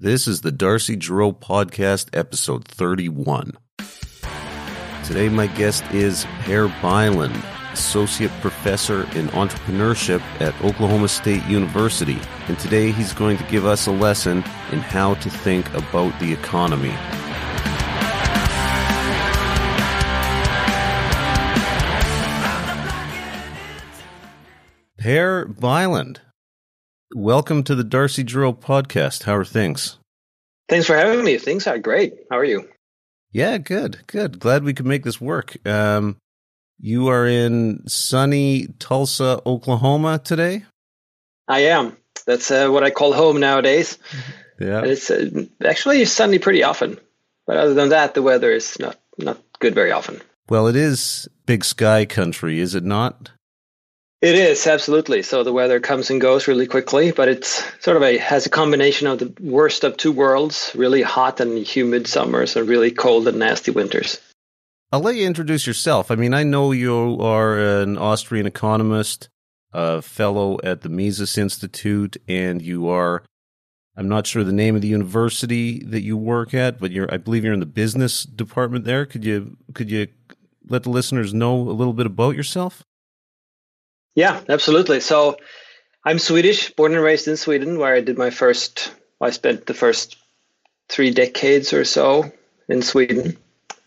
This is the Darcy Giroux Podcast, episode 31. Today, my guest is Per Bylund, Associate Professor in Entrepreneurship at Oklahoma State University. And today, he's going to give us a lesson in how to think about the economy. Per Bylund, welcome to the Darcy Drill podcast. How are things? Thanks for having me. Things are great. How are you? Yeah, good, good. Glad we could make this work. Um, you are in sunny Tulsa, Oklahoma today. I am. That's uh, what I call home nowadays. Yeah, it's uh, actually sunny pretty often, but other than that, the weather is not not good very often. Well, it is big sky country, is it not? It is absolutely. So the weather comes and goes really quickly, but it's sort of a has a combination of the worst of two worlds: really hot and humid summers, and really cold and nasty winters. I'll let you introduce yourself. I mean, I know you are an Austrian economist, a fellow at the Mises Institute, and you are. I'm not sure the name of the university that you work at, but you're. I believe you're in the business department there. Could you could you let the listeners know a little bit about yourself? Yeah, absolutely. So I'm Swedish, born and raised in Sweden, where I did my first, I spent the first three decades or so in Sweden.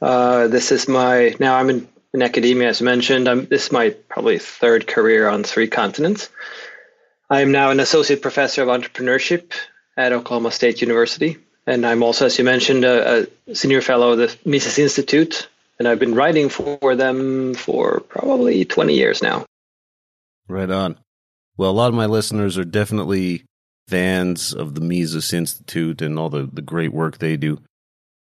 Uh, this is my, now I'm in, in academia, as mentioned. I'm, this is my probably third career on three continents. I am now an associate professor of entrepreneurship at Oklahoma State University. And I'm also, as you mentioned, a, a senior fellow of the Mises Institute. And I've been writing for them for probably 20 years now. Right on. Well, a lot of my listeners are definitely fans of the Mises Institute and all the, the great work they do.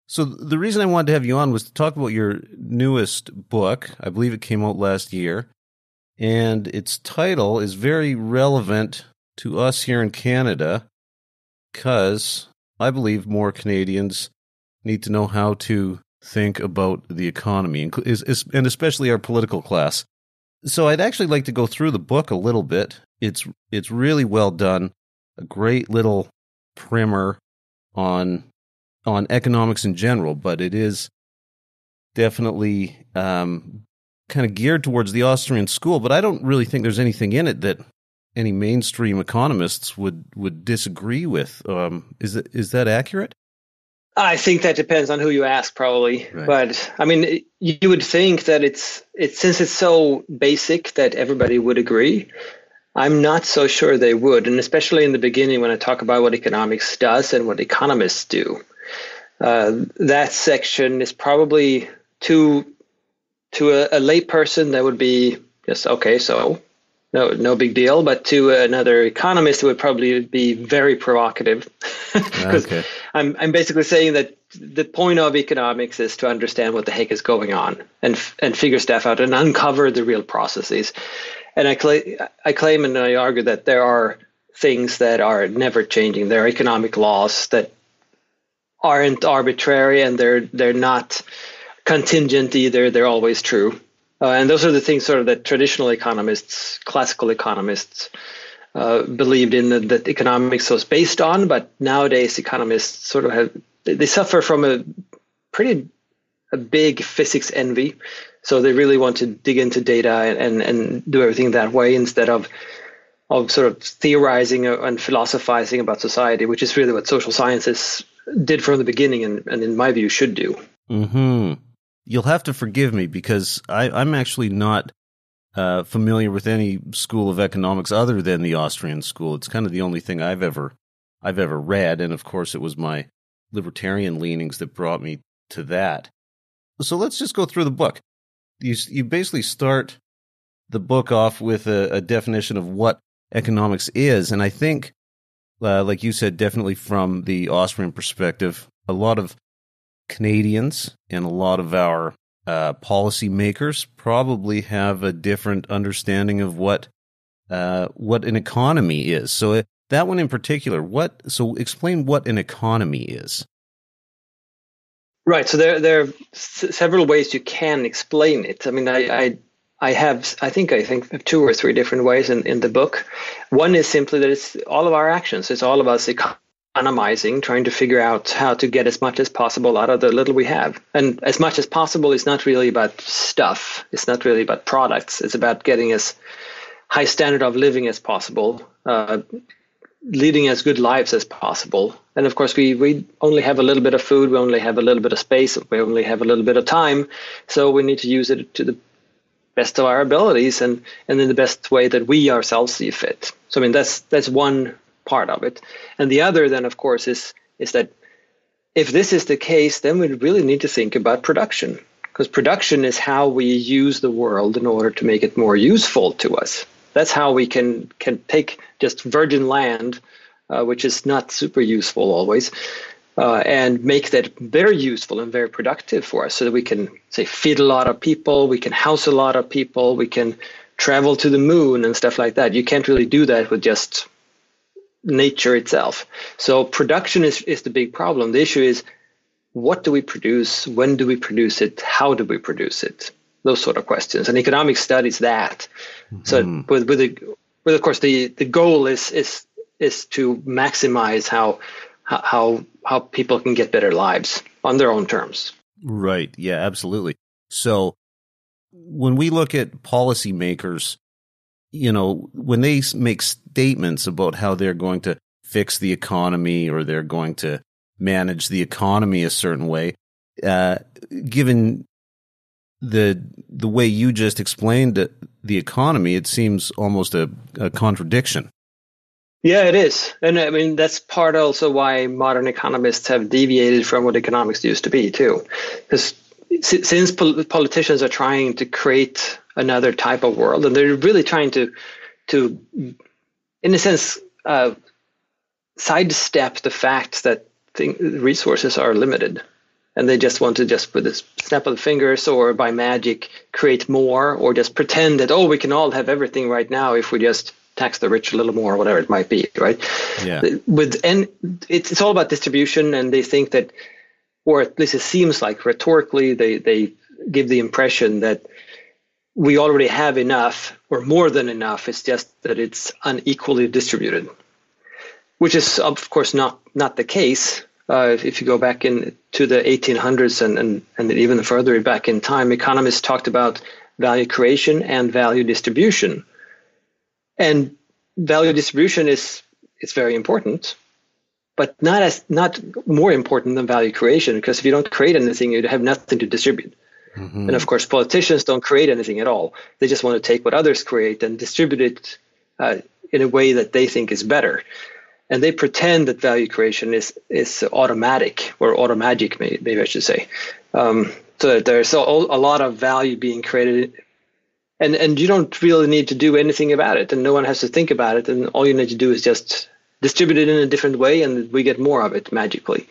So the reason I wanted to have you on was to talk about your newest book. I believe it came out last year. And its title is very relevant to us here in Canada because I believe more Canadians need to know how to think about the economy and especially our political class. So I'd actually like to go through the book a little bit. It's it's really well done. A great little primer on on economics in general, but it is definitely um, kind of geared towards the Austrian school. But I don't really think there's anything in it that any mainstream economists would would disagree with. Um, is that is that accurate? I think that depends on who you ask, probably. Right. But I mean, you would think that it's it's since it's so basic that everybody would agree. I'm not so sure they would, and especially in the beginning when I talk about what economics does and what economists do. Uh, that section is probably to to a, a layperson that would be just okay. So no no big deal but to another economist it would probably be very provocative. Because okay. I'm, I'm basically saying that the point of economics is to understand what the heck is going on and and figure stuff out and uncover the real processes. And I, cl- I claim and I argue that there are things that are never changing. There are economic laws that aren't arbitrary and they're they're not contingent either. They're always true uh, and those are the things sort of that traditional economists, classical economists, uh, believed in that, that, economics was based on. But nowadays, economists sort of have they suffer from a pretty a big physics envy. So they really want to dig into data and, and do everything that way instead of of sort of theorizing and philosophizing about society, which is really what social sciences did from the beginning, and, and in my view, should do. Hmm you'll have to forgive me because I, I'm actually not uh, familiar with any school of economics other than the Austrian school. It's kind of the only thing I've ever I've ever read, and of course, it was my libertarian leanings that brought me to that. So let's just go through the book. You you basically start the book off with a, a definition of what economics is, and I think, uh, like you said, definitely from the Austrian perspective, a lot of Canadians and a lot of our uh, policymakers probably have a different understanding of what uh, what an economy is. So uh, that one in particular, what? So explain what an economy is. Right. So there there are s- several ways you can explain it. I mean, I, I I have, I think, I think two or three different ways in, in the book. One is simply that it's all of our actions. It's all of us economizing, trying to figure out how to get as much as possible out of the little we have. And as much as possible is not really about stuff. It's not really about products. It's about getting as high standard of living as possible, uh, leading as good lives as possible. And of course, we, we only have a little bit of food, we only have a little bit of space, we only have a little bit of time. So we need to use it to the best of our abilities and, and in the best way that we ourselves see fit. So I mean that's that's one part of it. And the other then of course is is that if this is the case, then we really need to think about production. Because production is how we use the world in order to make it more useful to us that's how we can can take just virgin land, uh, which is not super useful always, uh, and make that very useful and very productive for us, so that we can say feed a lot of people, we can house a lot of people, we can travel to the moon and stuff like that. You can't really do that with just nature itself. So production is is the big problem. The issue is what do we produce? When do we produce it? How do we produce it? those sort of questions. And economic studies that. Mm-hmm. So with with, the, with of course the the goal is is is to maximize how how how people can get better lives on their own terms. Right. Yeah. Absolutely. So when we look at policymakers, you know, when they make statements about how they're going to fix the economy or they're going to manage the economy a certain way, uh, given the the way you just explained the economy, it seems almost a, a contradiction. Yeah, it is, and I mean that's part also why modern economists have deviated from what economics used to be too, because since politicians are trying to create another type of world, and they're really trying to to, in a sense, uh, sidestep the fact that resources are limited and they just want to just with a snap of the fingers or by magic create more or just pretend that oh we can all have everything right now if we just tax the rich a little more or whatever it might be right? Yeah. With and it's, it's all about distribution and they think that or at least it seems like rhetorically they they give the impression that we already have enough or more than enough it's just that it's unequally distributed which is of course not not the case uh, if you go back in to the 1800s and, and, and even further back in time, economists talked about value creation and value distribution. And value distribution is is very important, but not as not more important than value creation because if you don't create anything, you have nothing to distribute. Mm-hmm. And of course, politicians don't create anything at all. They just want to take what others create and distribute it uh, in a way that they think is better and they pretend that value creation is is automatic or automagic, maybe I should say. Um, so there's a, lot of value being created, and and you don't really need to do anything about it, and no one has to think about it, and all you need to do is just distribute it in a different way, and we get more of it magically.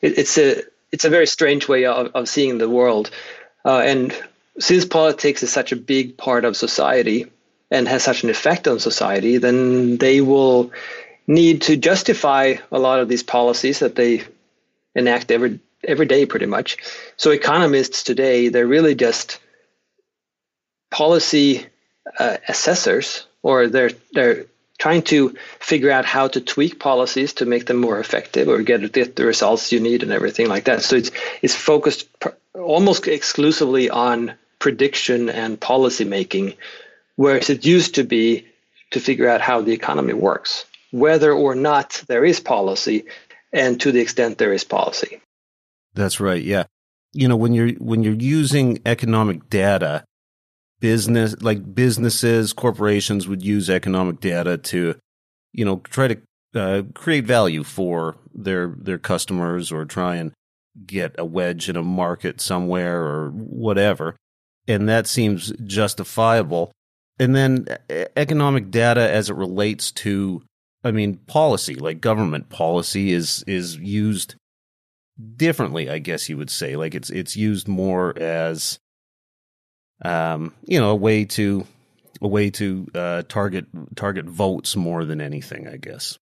It, it's a it's a very strange way of, of seeing the world, uh, and since politics is such a big part of society and has such an effect on society, then they will need to justify a lot of these policies that they enact every every day pretty much. So economists today they're really just policy uh, assessors or they're they're trying to figure out how to tweak policies to make them more effective or get, the results you need and everything like that so it's it's focused pr- almost exclusively on prediction and policy making whereas it used to be to figure out how the economy works whether or not there is policy and to the extent there is policy. That's right. Yeah. You know, when you're when you're using economic data, business like businesses, corporations would use economic data to, you know, try to uh, create value for their their customers or try and get a wedge in a market somewhere or whatever. And that seems justifiable. And then economic data as it relates to I mean, policy, like government policy, is is used differently. I guess you would say, like it's it's used more as, um, you know, a way to a way to uh, target target votes more than anything. I guess.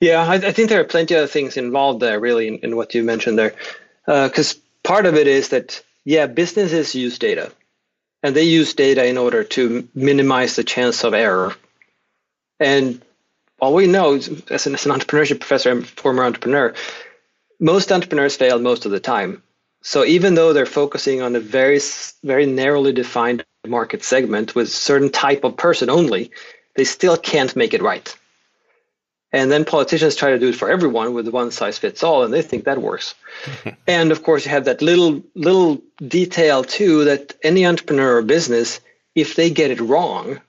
Yeah, I, I think there are plenty of things involved there, really, in, in what you mentioned there, because uh, part of it is that yeah, businesses use data, and they use data in order to minimize the chance of error and all we know as an, as an entrepreneurship professor, I'm a former entrepreneur, most entrepreneurs fail most of the time. So even though they're focusing on a very, very narrowly defined market segment with certain type of person only, they still can't make it right. And then politicians try to do it for everyone with one size fits all, and they think that works. and of course, you have that little little detail too that any entrepreneur or business, if they get it wrong,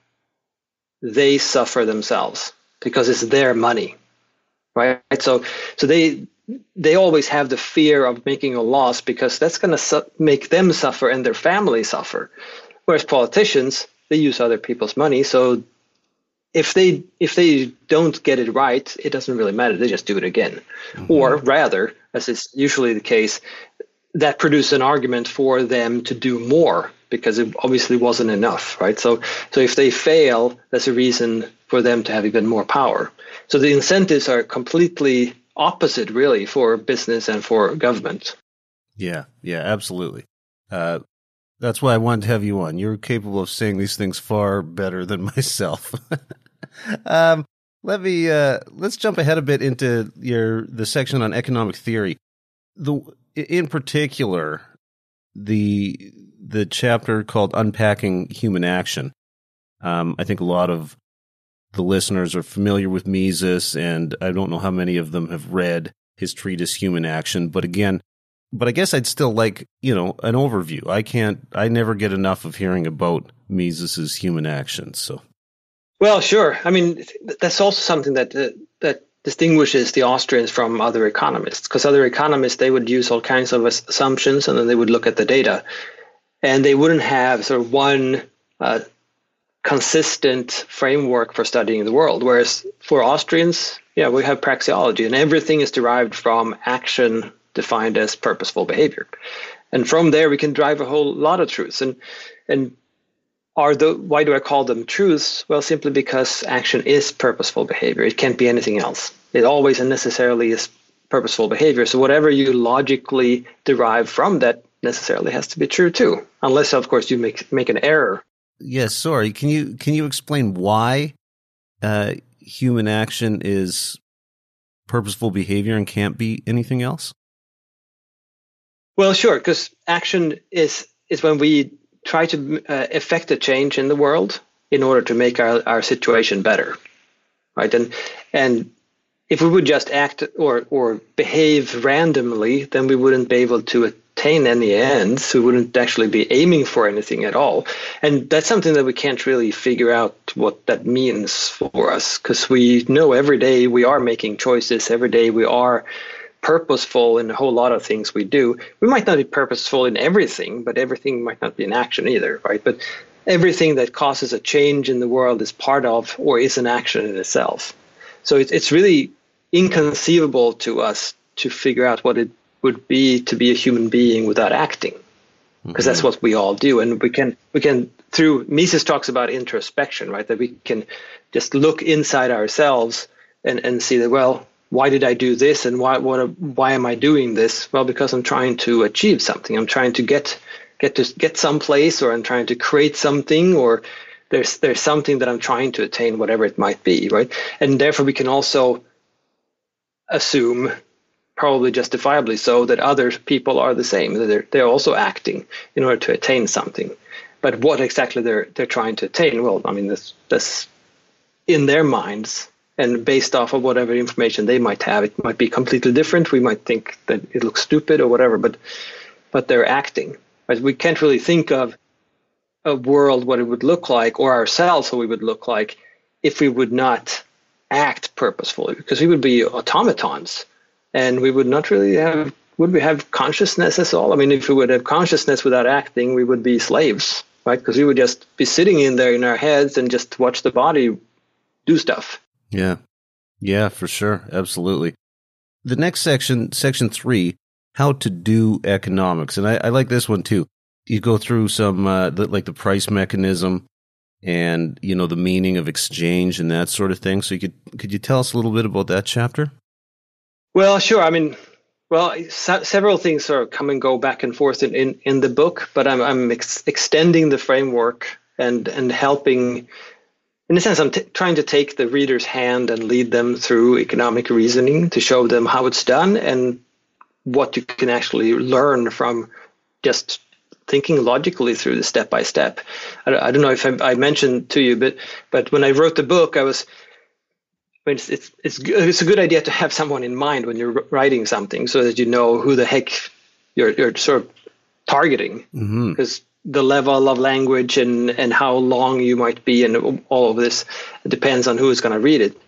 they suffer themselves because it's their money, right? So, so they they always have the fear of making a loss because that's going to su- make them suffer and their family suffer. Whereas politicians, they use other people's money, so if they if they don't get it right, it doesn't really matter. They just do it again, mm-hmm. or rather, as is usually the case, that produces an argument for them to do more because it obviously wasn't enough, right? So so if they fail, that's a reason for them to have even more power. So the incentives are completely opposite, really, for business and for government. Yeah, yeah, absolutely. Uh, that's why I wanted to have you on. You're capable of saying these things far better than myself. um, let me uh, let's jump ahead a bit into your the section on economic theory. The in particular, the the chapter called "Unpacking Human Action." Um, I think a lot of the listeners are familiar with Mises, and I don't know how many of them have read his treatise "Human Action." But again, but I guess I'd still like you know an overview. I can't. I never get enough of hearing about Mises's human action. So well, sure. I mean, that's also something that uh, that distinguishes the Austrians from other economists, because other economists they would use all kinds of assumptions and then they would look at the data, and they wouldn't have sort of one uh, consistent framework for studying the world. Whereas for Austrians, yeah, we have praxeology, and everything is derived from action defined as purposeful behavior, and from there we can drive a whole lot of truths. And and are the why do I call them truths? Well, simply because action is purposeful behavior. It can't be anything else. It always and necessarily is purposeful behavior. So whatever you logically derive from that necessarily has to be true too, unless of course you make make an error. Yes, sorry. Can you can you explain why uh, human action is purposeful behavior and can't be anything else? Well, sure, because action is is when we try to uh, effect a change in the world in order to make our, our situation better right and and if we would just act or or behave randomly then we wouldn't be able to attain any ends we wouldn't actually be aiming for anything at all and that's something that we can't really figure out what that means for us because we know every day we are making choices every day we are purposeful in a whole lot of things we do. We might not be purposeful in everything, but everything might not be in action either, right? But everything that causes a change in the world is part of or is an action in itself. So it's it's really inconceivable to us to figure out what it would be to be a human being without acting, because mm-hmm. that's what we all do, and we can we can through Mises talks about introspection, right? That we can just look inside ourselves and and see that well why did I do this and why what why am I doing this? Well, because I'm trying to achieve something. I'm trying to get get to get someplace, or I'm trying to create something, or there's there's something that I'm trying to attain, whatever it might be, right? And therefore, we can also assume, probably justifiably so, that other people are the same. That they're they're also acting in order to attain something. But what exactly they're they're trying to attain? Well, I mean, this this in their minds and based off of whatever information they might have it might be completely different we might think that it looks stupid or whatever but but they're acting we can't really think of a world what it would look like or ourselves what we would look like if we would not act purposefully because we would be automatons and we would not really have would we have consciousness at all i mean if we would have consciousness without acting we would be slaves right because we would just be sitting in there in our heads and just watch the body do stuff yeah. Yeah, for sure. Absolutely. The next section, section three, how to do economics. And I, I like this one too. You go through some, uh, the, like the price mechanism and, you know, the meaning of exchange and that sort of thing. So you could, could you tell us a little bit about that chapter? Well, sure. I mean, well, several things sort of come and go back and forth in, in, in the book, but I'm, I'm ex- extending the framework and, and helping in a sense, I'm t- trying to take the reader's hand and lead them through economic reasoning to show them how it's done and what you can actually learn from just thinking logically through the step by step. I don't know if I, I, mentioned to you, but but when I wrote the book, I was. I mean, it's, it's it's it's a good idea to have someone in mind when you're writing something, so that you know who the heck you're you're sort of targeting. Because mm-hmm. the level of language and and how long you might be and all of this depends on who is going to read it.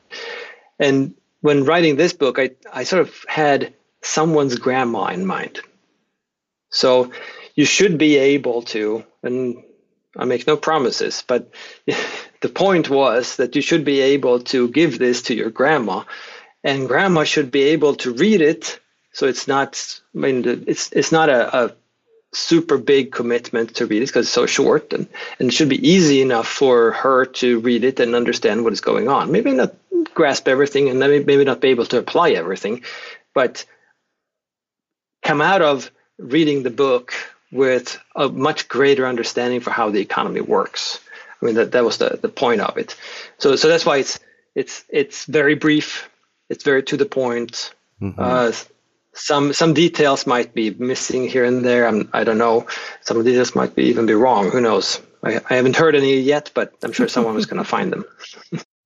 And when writing this book, I I sort of had someone's grandma in mind. So you should be able to, and I make no promises, but the point was that you should be able to give this to your grandma, and grandma should be able to read it. So it's not, I mean, it's it's not a, a super big commitment to read it because it's so short, and, and it should be easy enough for her to read it and understand what is going on. Maybe not grasp everything, and maybe not be able to apply everything, but come out of reading the book with a much greater understanding for how the economy works. I mean that, that was the, the point of it. So so that's why it's it's it's very brief, it's very to the point. Mm-hmm. Uh, some some details might be missing here and there. I'm, I don't know. Some of the details might be even be wrong. Who knows? I, I haven't heard any yet, but I'm sure someone was going to find them.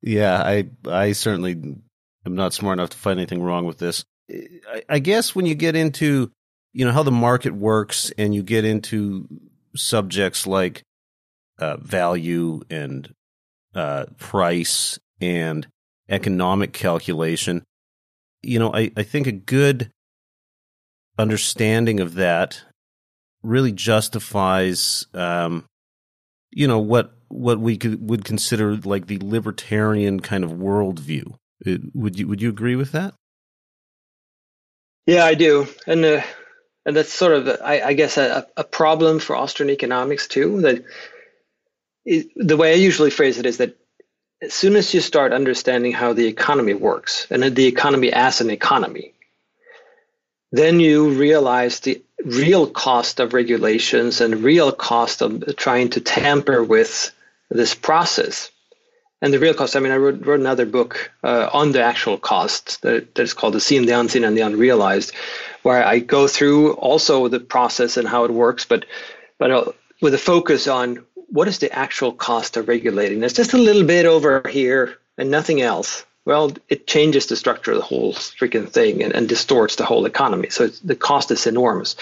yeah, I I certainly am not smart enough to find anything wrong with this. I, I guess when you get into you know how the market works and you get into subjects like uh, value and uh, price and economic calculation you know I, I think a good understanding of that really justifies um, you know what what we could, would consider like the libertarian kind of worldview. It, would you would you agree with that? Yeah, I do, and uh, and that's sort of I, I guess a, a, problem for Austrian economics too. That the way I usually phrase it is that as soon as you start understanding how the economy works and the economy as an economy, then you realize the real cost of regulations and real cost of trying to tamper with this process. And the real cost, I mean, I wrote, wrote another book uh, on the actual cost that, that is called The Seen, the Unseen, and the Unrealized, where I go through also the process and how it works, but but uh, with a focus on what is the actual cost of regulating. There's just a little bit over here and nothing else. Well, it changes the structure of the whole freaking thing and, and distorts the whole economy. So the cost is enormous.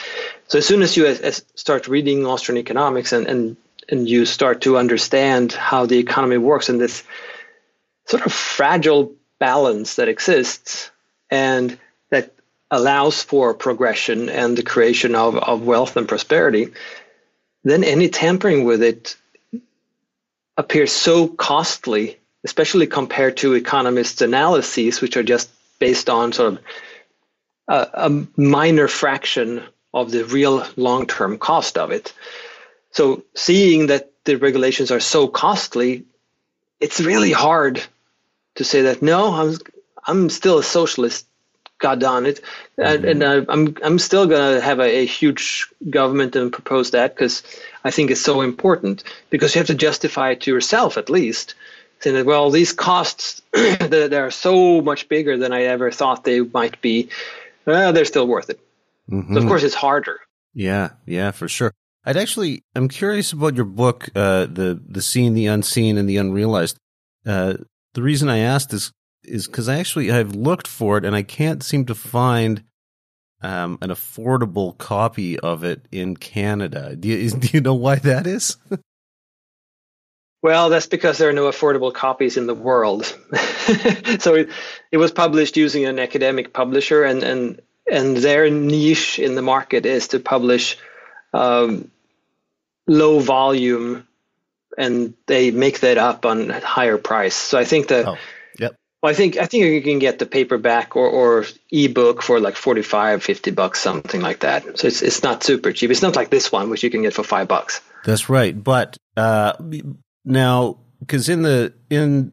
So as soon as you as start reading Austrian economics and, and and you start to understand how the economy works and this sort of fragile balance that exists, and that allows for progression and the creation of, of wealth and prosperity, then any tampering with it appears so costly, especially compared to economists' analyses, which are just based on sort of a, a minor fraction of the real long term cost of it. So, seeing that the regulations are so costly, it's really hard to say that no, I'm I'm still a socialist God darn it, and, and uh, I'm I'm still gonna have a, a huge government and propose that because I think it's so important because you have to justify it to yourself at least, saying that well these costs they are so much bigger than I ever thought they might be, uh, they're still worth it. Mm-hmm. So of course it's harder. Yeah, yeah, for sure. I'd actually I'm curious about your book, uh, the the seen, the unseen, and the unrealized. Uh, the reason I asked is is because I actually I've looked for it and I can't seem to find um, an affordable copy of it in Canada. Do you, is, do you know why that is? well, that's because there are no affordable copies in the world. so it, it was published using an academic publisher, and and and their niche in the market is to publish um, low volume, and they make that up on higher price. So I think that. Oh well, I think I think you can get the paperback or, or ebook for like 45, 50 bucks, something like that. So it's it's not super cheap. It's not like this one, which you can get for five bucks. That's right. But uh, now, because in the in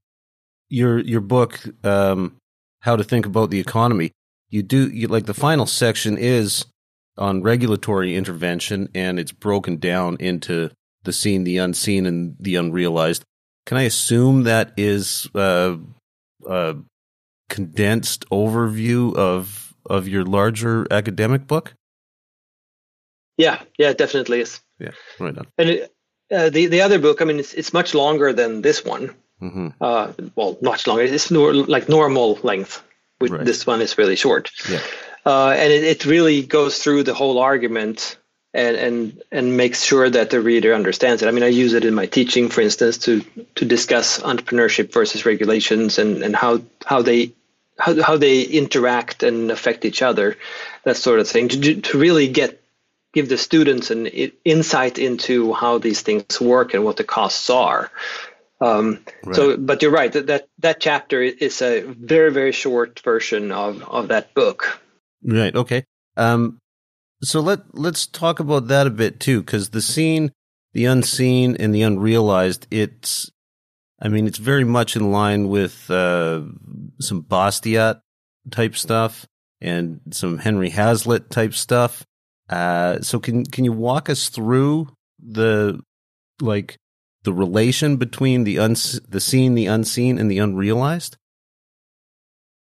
your your book, um, how to think about the economy, you do you, like the final section is on regulatory intervention, and it's broken down into the seen, the unseen, and the unrealized. can I assume that is uh, a condensed overview of of your larger academic book? Yeah, yeah, it definitely is. Yeah, right on. And it, uh, the the other book, I mean, it's it's much longer than this one. Mm-hmm. Uh, well, much longer. It's nor, like normal length. Right. This one is really short. Yeah. Uh, and it, it really goes through the whole argument and and and makes sure that the reader understands it. I mean, I use it in my teaching, for instance, to to discuss entrepreneurship versus regulations and and how how they how, how they interact and affect each other, that sort of thing, to to really get give the students an insight into how these things work and what the costs are. Um, right. So, but you're right that, that that chapter is a very very short version of of that book. Right. Okay. Um, so let let's talk about that a bit too, because the seen, the unseen, and the unrealized. It's, I mean, it's very much in line with uh, some Bastiat type stuff and some Henry Hazlitt type stuff. Uh, so can can you walk us through the like the relation between the uns the seen, the unseen, and the unrealized?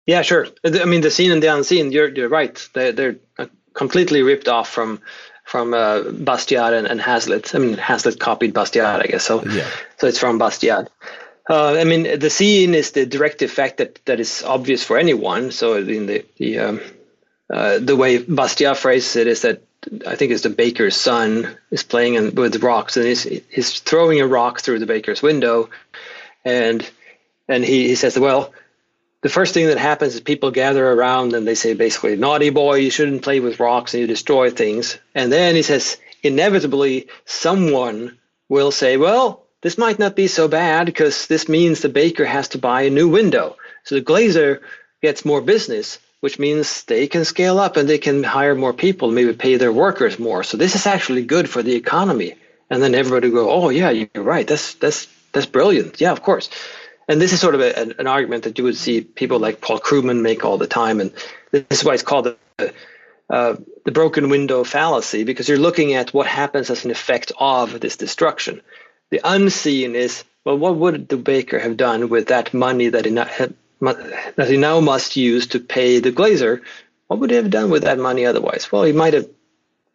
Yeah, sure. I mean, the seen and the unseen. You're you're right. They're, they're completely ripped off from from uh, Bastiat and, and Hazlitt. I mean, Hazlitt copied Bastiat, I guess. So yeah. so it's from Bastiat. Uh, I mean, the seen is the direct effect that, that is obvious for anyone. So in the the um, uh, the way Bastiat phrases it is that I think it's the baker's son is playing in, with rocks and he's he's throwing a rock through the baker's window, and and he, he says, well, the first thing that happens is people gather around and they say basically, naughty boy, you shouldn't play with rocks and you destroy things. And then he says, inevitably, someone will say, well, this might not be so bad because this means the baker has to buy a new window. So the glazer gets more business, which means they can scale up and they can hire more people, maybe pay their workers more. So this is actually good for the economy. And then everybody go, oh yeah, you're right. That's that's that's brilliant. Yeah, of course and this is sort of a, an, an, argument that you would see people like Paul Krugman make all the time, and this is why it's called the uh, the broken window fallacy because you're looking at what happens as an effect of this destruction. The unseen is well, what would the baker have done with that money that he, not, that he now must use to pay the glazer? What would he have done with that money otherwise? Well, he might have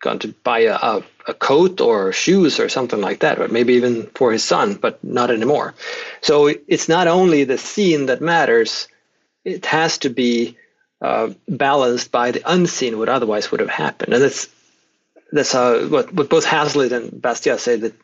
gone to buy a, a, a, coat or shoes or something like that, but maybe even for his son, but not anymore. So it's not only the seen that matters, it has to be uh, balanced by the unseen, what otherwise would have happened. And that's that's uh, what, what both Hazlitt and Bastiat say that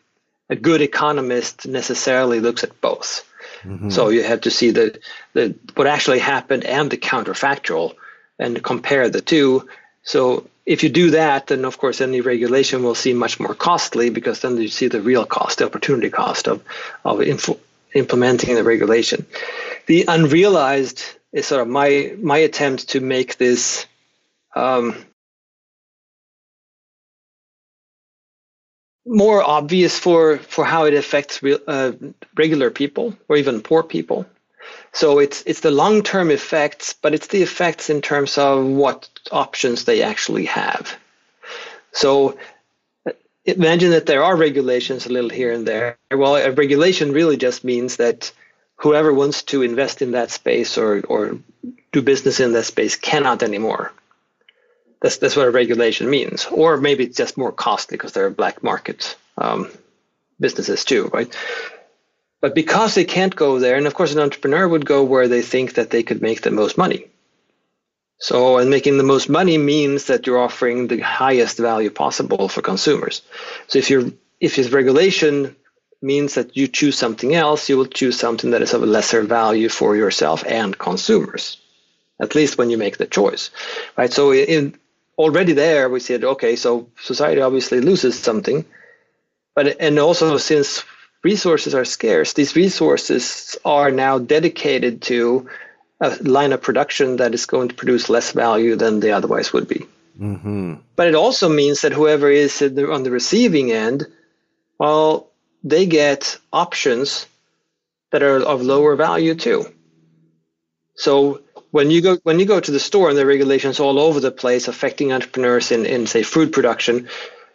a good economist necessarily looks at both. Mm-hmm. So you have to see the, the what actually happened and the counterfactual and compare the two. So if you do that, then of course any regulation will seem much more costly because then you see the real cost, the opportunity cost of of implementing the regulation. The unrealized is sort of my my attempt to make this. Um, more obvious for, for how it affects real, uh, regular people or even poor people. So it's it's the long term effects, but it's the effects in terms of what options they actually have. So imagine that there are regulations a little here and there. Well, a regulation really just means that whoever wants to invest in that space or or do business in that space cannot anymore. That's that's what a regulation means. Or maybe it's just more costly because there are black market um, businesses too, right? But because they can't go there, and of course, an entrepreneur would go where they think that they could make the most money. So, and making the most money means that you're offering the highest value possible for consumers. So, if you're if your regulation means that you choose something else, you will choose something that is of a lesser value for yourself and consumers. At least when you make the choice, right? So, in already there, we said, okay, so society obviously loses something, but and also since resources are scarce, these resources are now dedicated to a line of production that is going to produce less value than they otherwise would be. Mm-hmm. But it also means that whoever is on the receiving end, well, they get options that are of lower value too. So when you go when you go to the store and the regulations all over the place affecting entrepreneurs in, in say food production,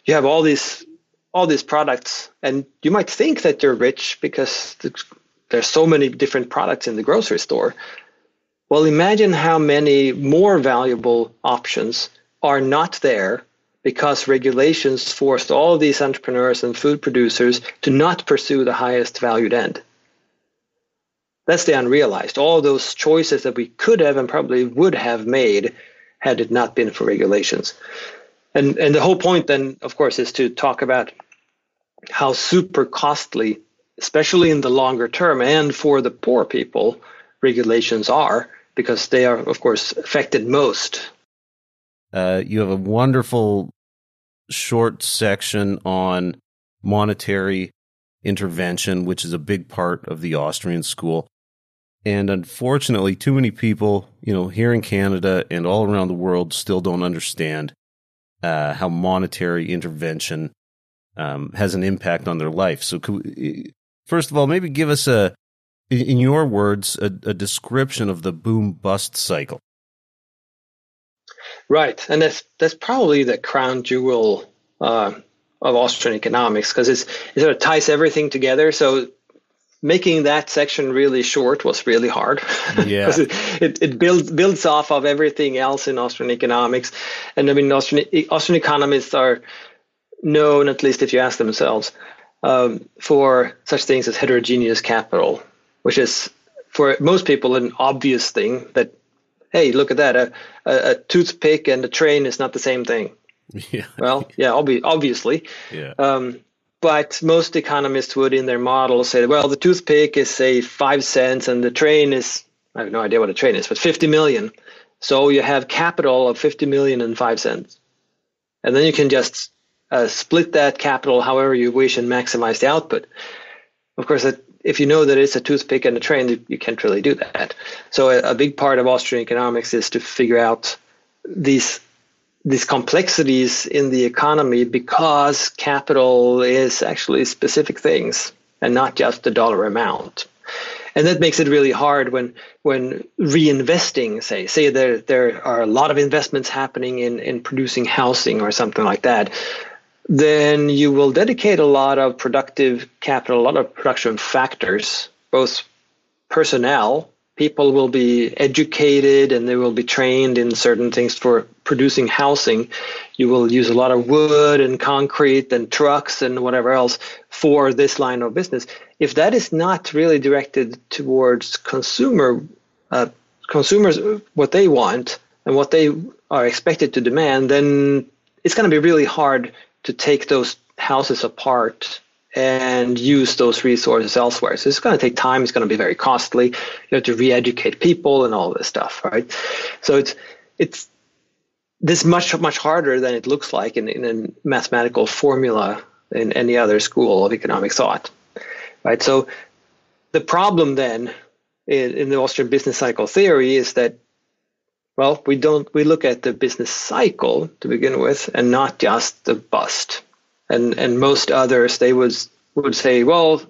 you have all these all these products and you might think that you're rich because there's so many different products in the grocery store. Well, imagine how many more valuable options are not there because regulations forced all these entrepreneurs and food producers to not pursue the highest valued end. That's the unrealized. All those choices that we could have and probably would have made had it not been for regulations. And and the whole point then, of course, is to talk about how super costly, especially in the longer term and for the poor people, regulations are because they are, of course, affected most. Uh, you have a wonderful short section on monetary intervention, which is a big part of the Austrian school. And unfortunately, too many people, you know, here in Canada and all around the world still don't understand uh, how monetary intervention um, has an impact on their life. So, we, first of all, maybe give us a, in your words, a, a description of the boom bust cycle. Right, and that's that's probably the crown jewel uh, of Austrian economics because it's it sort of ties everything together. So making that section really short was really hard. Yeah, it, it, it builds builds off of everything else in Austrian economics, and I mean Austrian Austrian economists are known, at least if you ask themselves, um, for such things as heterogeneous capital, which is for most people an obvious thing that hey, look at that, a, a, a toothpick and a train is not the same thing. Yeah. Well, yeah, obvi- obviously. Yeah. Um, but most economists would, in their model, say, well, the toothpick is say five cents, and the train is I have no idea what a train is, but 50 million. So you have capital of 50 million and five cents, and then you can just uh, split that capital however you wish and maximize the output. Of course, if you know that it's a toothpick and a train, you can't really do that. So a, a big part of Austrian economics is to figure out these these complexities in the economy because capital is actually specific things and not just the dollar amount. And that makes it really hard when when reinvesting, say, say there there are a lot of investments happening in, in producing housing or something like that, then you will dedicate a lot of productive capital, a lot of production factors, both personnel people will be educated and they will be trained in certain things for producing housing. You will use a lot of wood and concrete and trucks and whatever else for this line of business. If that is not really directed towards consumer uh, consumers, what they want and what they are expected to demand, then it's going to be really hard to take those houses apart and use those resources elsewhere. So it's going to take time. It's going to be very costly. You have to re-educate people and all this stuff, right? So it's it's this much much harder than it looks like in, in a mathematical formula in any other school of economic thought, right? So the problem then in, in the Austrian business cycle theory is that well, we don't we look at the business cycle to begin with and not just the bust and and most others they would would say, well,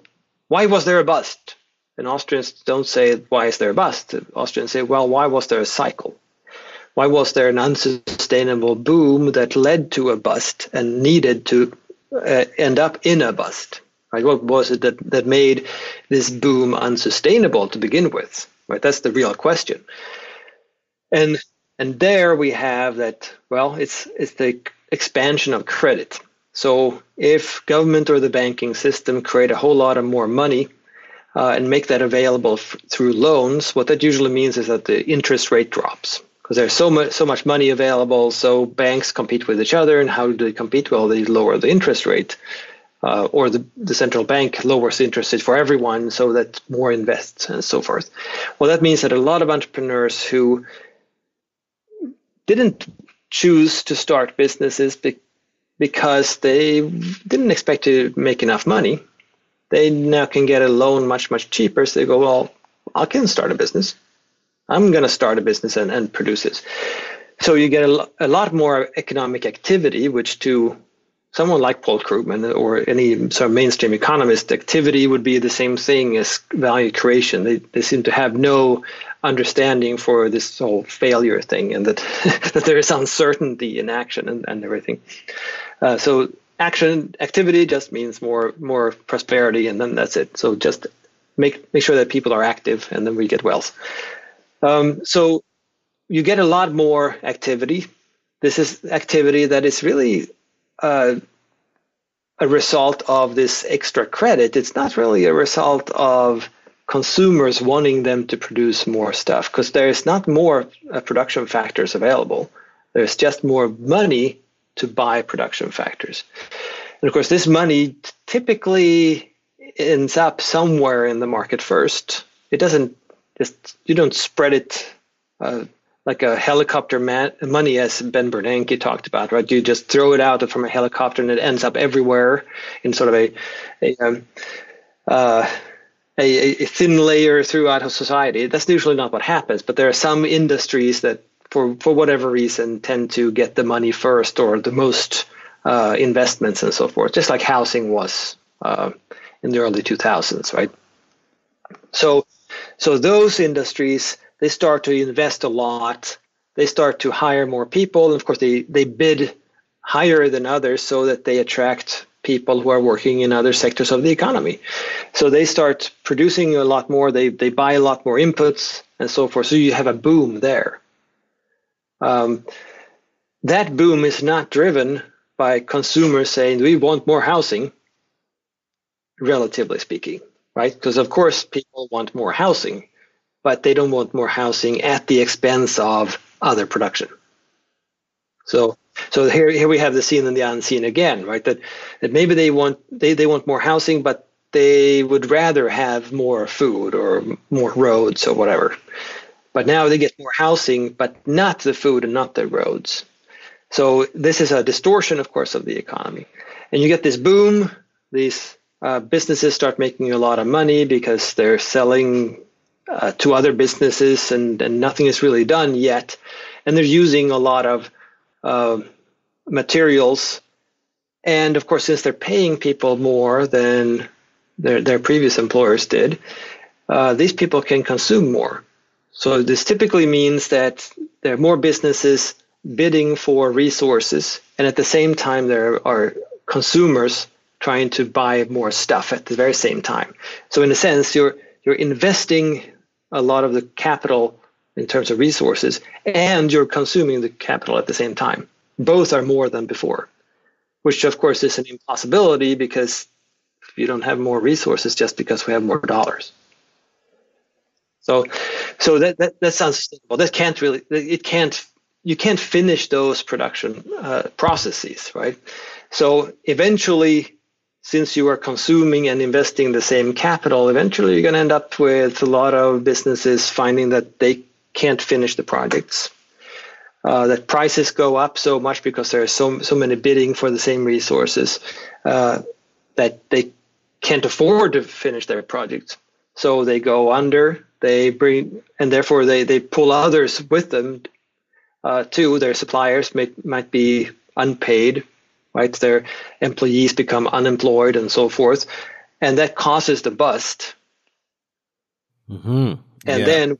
why was there a bust? And Austrians don't say why is there a bust. Austrians say, well, why was there a cycle? Why was there an unsustainable boom that led to a bust and needed to uh, end up in a bust? Right? What was it that, that made this boom unsustainable to begin with? Right? That's the real question. And and there we have that. Well, it's it's the expansion of credit. So if government or the banking system create a whole lot of more money uh, and make that available f- through loans, what that usually means is that the interest rate drops because there's so much so much money available. So banks compete with each other, and how do they compete? Well, they lower the interest rate. Uh, or the, the central bank lowers the interest rate for everyone so that more invests and so forth. Well, that means that a lot of entrepreneurs who didn't choose to start businesses be- because they didn't expect to make enough money. They now can get a loan much, much cheaper. So they go, well, I can start a business. I'm going to start a business and, and produce this. So you get a, a lot more economic activity, which to someone like Paul Krugman or any sort of mainstream economist, activity would be the same thing as value creation. They, they seem to have no understanding for this whole failure thing and that, that there is uncertainty in action and, and everything. Uh, so action activity just means more more prosperity, and then that's it. So just make make sure that people are active, and then we get wealth. Um, so you get a lot more activity. This is activity that is really uh, a result of this extra credit. It's not really a result of consumers wanting them to produce more stuff because there is not more uh, production factors available. There's just more money to buy production factors. And of course, this money typically ends up somewhere in the market first. It doesn't just, you don't spread it uh, like a helicopter man- money, as Ben Bernanke talked about, right? You just throw it out from a helicopter and it ends up everywhere in sort of a, a um, uh, a, a, thin layer throughout society. That's usually not what happens, but there are some industries that, for for whatever reason, tend to get the money first or the most uh, investments and so forth. Just like housing was uh, in the early 2000s, right? So, so those industries they start to invest a lot. They start to hire more people, and of course, they they bid higher than others so that they attract people who are working in other sectors of the economy. So they start producing a lot more, they, they buy a lot more inputs and so forth. So you have a boom there. Um, that boom is not driven by consumers saying, we want more housing, relatively speaking, right? Because, of course, people want more housing, but they don't want more housing at the expense of other production. So so here, here we have the seen and the unseen again, right? That that maybe they want they, they want more housing, but they would rather have more food or more roads or whatever. But now they get more housing, but not the food and not the roads. So this is a distortion, of course, of the economy. And you get this boom. These uh, businesses start making a lot of money because they're selling uh, to other businesses, and, and nothing is really done yet. And they're using a lot of uh, materials. And of course, since they're paying people more than their, their previous employers did, uh, these people can consume more. So this typically means that there are more businesses bidding for resources, and at the same time, there are consumers trying to buy more stuff at the very same time. So in a sense, you're you're investing a lot of the capital in terms of resources, and you're consuming the capital at the same time. Both are more than before, which of course is an impossibility because you don't have more resources just because we have more dollars. So, so that that, sounds sustainable. That can't really it can't you can't finish those production uh, processes, right? So eventually, since you are consuming and investing the same capital, eventually you're going to end up with a lot of businesses finding that they can't finish the projects. Uh, that prices go up so much because there are so so many bidding for the same resources uh, that they can't afford to finish their projects. So they go under. They bring and therefore they they pull others with them uh, too. Their suppliers may, might be unpaid, right? Their employees become unemployed and so forth, and that causes the bust. Mm-hmm. And yeah. then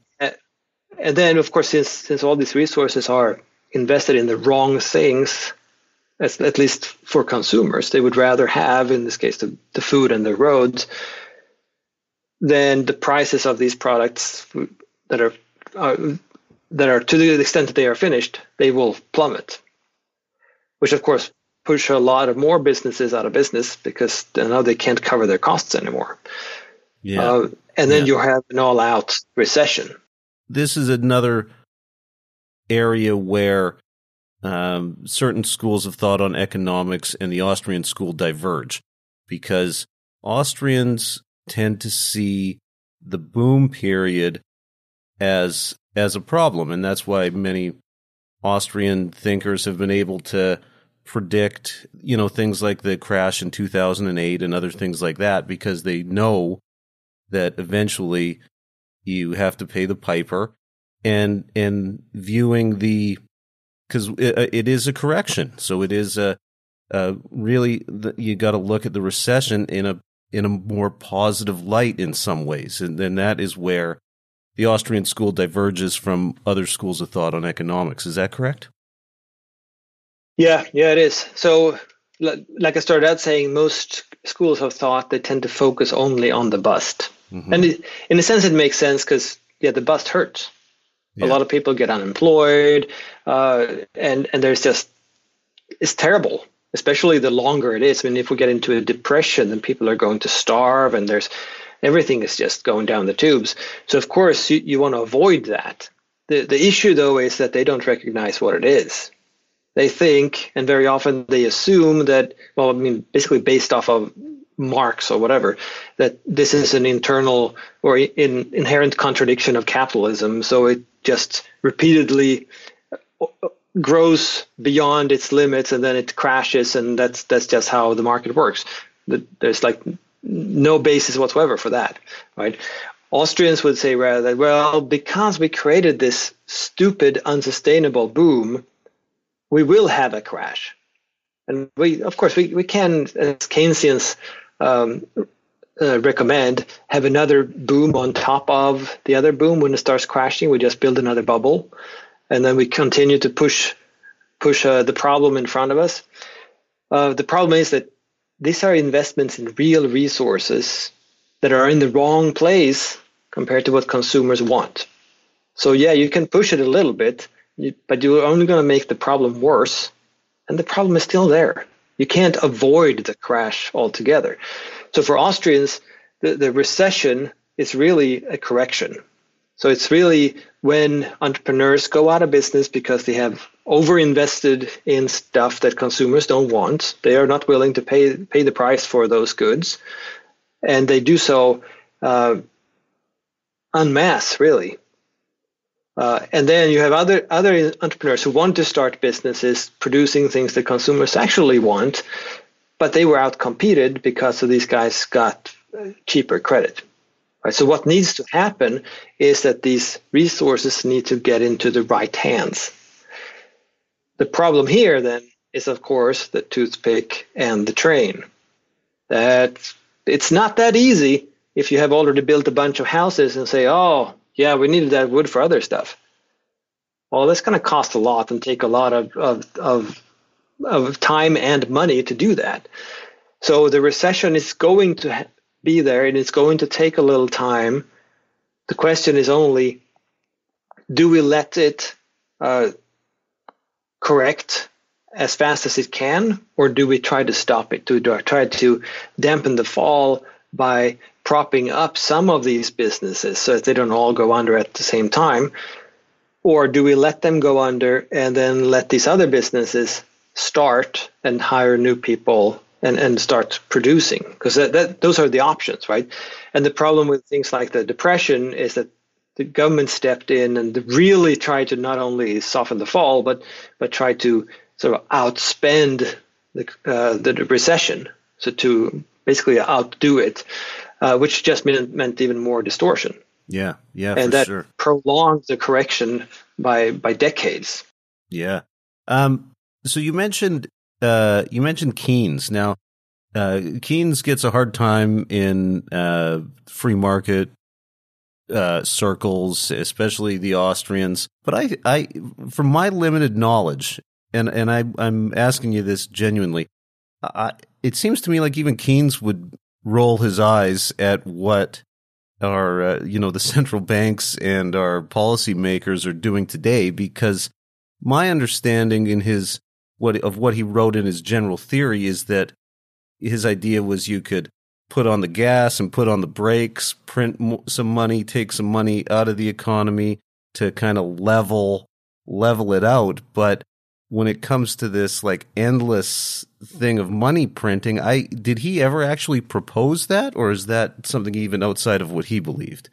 and then of course since since all these resources are invested in the wrong things at, at least for consumers they would rather have in this case the, the food and the roads then the prices of these products that are uh, that are to the extent that they are finished they will plummet which of course push a lot of more businesses out of business because now they can't cover their costs anymore yeah. Uh, and then yeah. you have an all out recession this is another area where um, certain schools of thought on economics and the Austrian school diverge because Austrians tend to see the boom period as as a problem, and that's why many Austrian thinkers have been able to predict, you know, things like the crash in 2008 and other things like that because they know that eventually you have to pay the piper and and viewing the because it, uh, it is a correction. So it is a, a really you got to look at the recession in a in a more positive light in some ways. And then that is where the austrian school diverges from other schools of thought on economics. Is that correct? Yeah yeah it is. So like i started out saying most schools of thought they tend to focus only on the bust Mm-hmm. And it, in a sense, it makes sense because yeah, the bust hurts. Yeah. A lot of people get unemployed, uh, and and there's just it's terrible, especially the longer it is. I mean, if we get into a depression, then people are going to starve, and there's everything is just going down the tubes. So of course you, you want to avoid that. The the issue though is that they don't recognize what it is. They think, and very often they assume that, well, I mean, basically based off of Marx or whatever, that this is an internal or in, inherent contradiction of capitalism. So it just repeatedly uh, grows beyond its limits and then it crashes, and that's that's just how the market works. There's like no basis whatsoever for that, right? Austrians would say rather that well, because we created this stupid, unsustainable boom, we will have a crash, and we, of course, we we can as Keynesians um, uh, recommend have another boom on top of the other boom when it starts crashing. We just build another bubble, and then we continue to push push uh, the problem in front of us. Uh, the problem is that these are investments in real resources that are in the wrong place compared to what consumers want. So yeah, you can push it a little bit, but you're only going to make the problem worse, and the problem is still there. You can't avoid the crash altogether. So for Austrians, the, the recession is really a correction. So it's really when entrepreneurs go out of business because they have overinvested in stuff that consumers don't want. They are not willing to pay pay the price for those goods, and they do so uh, en masse, really. Uh, and then you have other other entrepreneurs who want to start businesses producing things that consumers actually want, but they were outcompeted because of these guys got cheaper credit. Right. So what needs to happen is that these resources need to get into the right hands. The problem here then is of course the toothpick and the train. That it's not that easy if you have already built a bunch of houses and say, oh, yeah, we needed that wood for other stuff. Well, that's going to cost a lot and take a lot of, of, of, of time and money to do that. So the recession is going to be there and it's going to take a little time. The question is only do we let it uh, correct as fast as it can, or do we try to stop it? Do we try to dampen the fall by propping up some of these businesses so that they don't all go under at the same time? Or do we let them go under and then let these other businesses start and hire new people and, and start producing? Because that, that, those are the options, right? And the problem with things like the depression is that the government stepped in and really tried to not only soften the fall, but but try to sort of outspend the uh, the recession, so to basically outdo it, uh, which just meant, meant even more distortion. Yeah, yeah, and that sure. prolonged the correction by by decades. Yeah. Um. So you mentioned uh you mentioned Keynes. Now, uh, Keynes gets a hard time in uh free market uh circles, especially the Austrians. But I I from my limited knowledge, and and I I'm asking you this genuinely. I, it seems to me like even Keynes would roll his eyes at what our uh, you know the central banks and our policymakers are doing today because my understanding in his what of what he wrote in his general theory is that his idea was you could put on the gas and put on the brakes, print some money, take some money out of the economy to kind of level level it out, but when it comes to this like endless thing of money printing, I did he ever actually propose that, or is that something even outside of what he believed?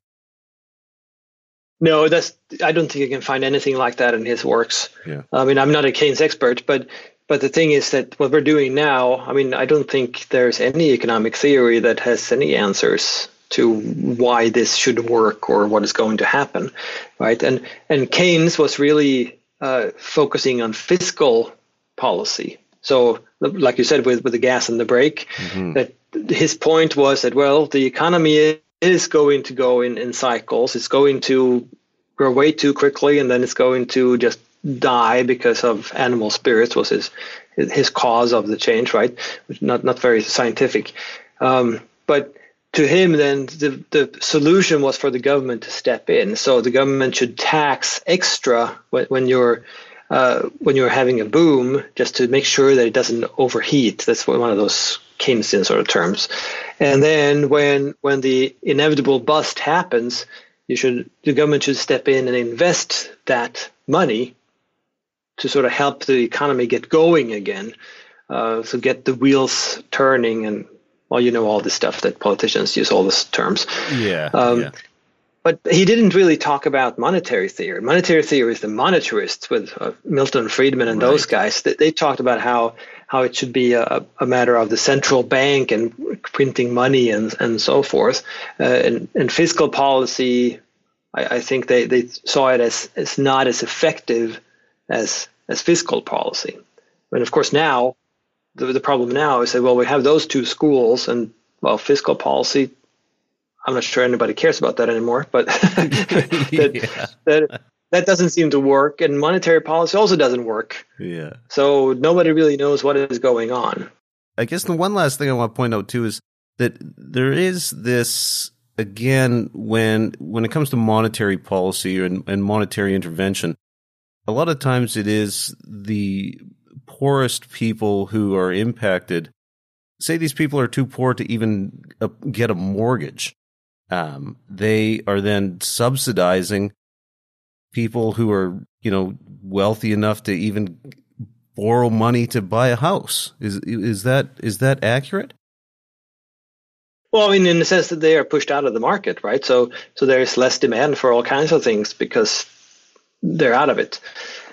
No, that's. I don't think you can find anything like that in his works. Yeah. I mean, I'm not a Keynes expert, but but the thing is that what we're doing now. I mean, I don't think there's any economic theory that has any answers to why this should work or what is going to happen, right? And and Keynes was really uh, focusing on fiscal policy. So, like you said, with, with the gas and the brake, mm-hmm. that his point was that well, the economy is going to go in, in cycles. It's going to grow way too quickly, and then it's going to just die because of animal spirits was his his cause of the change, right? Not not very scientific, um, but to him, then the, the solution was for the government to step in. So the government should tax extra when, when you're uh, when you're having a boom, just to make sure that it doesn't overheat. That's one of those Keynesian sort of terms. And then when when the inevitable bust happens, you should the government should step in and invest that money to sort of help the economy get going again, uh, so get the wheels turning and well, you know all this stuff that politicians use all these terms. Yeah. Um, yeah. But he didn't really talk about monetary theory. Monetary theory is the monetarists with uh, Milton Friedman and right. those guys. They, they, talked about how how it should be a, a, matter of the central bank and printing money and and so forth. Uh, and, and fiscal policy, I, I think they, they saw it as, as not as effective as as fiscal policy. And of course now the, the problem now is that well we have those two schools and well fiscal policy i'm not sure anybody cares about that anymore but that, yeah. that that doesn't seem to work. And monetary policy also doesn't work. Yeah. So nobody really knows what is going on. I guess the one last thing i want to point out too is that there is this again when when it comes to monetary policy and, and monetary intervention a lot of times it is the poorest people who are impacted, say these people are too poor to even uh, get a mortgage, um, they are then subsidizing people who are, you know, wealthy enough to even borrow money to buy a house. Is is that is that accurate? Well, I mean, in the sense that they are pushed out of the market, right? So, so there's less demand for all kinds of things because they're out of it.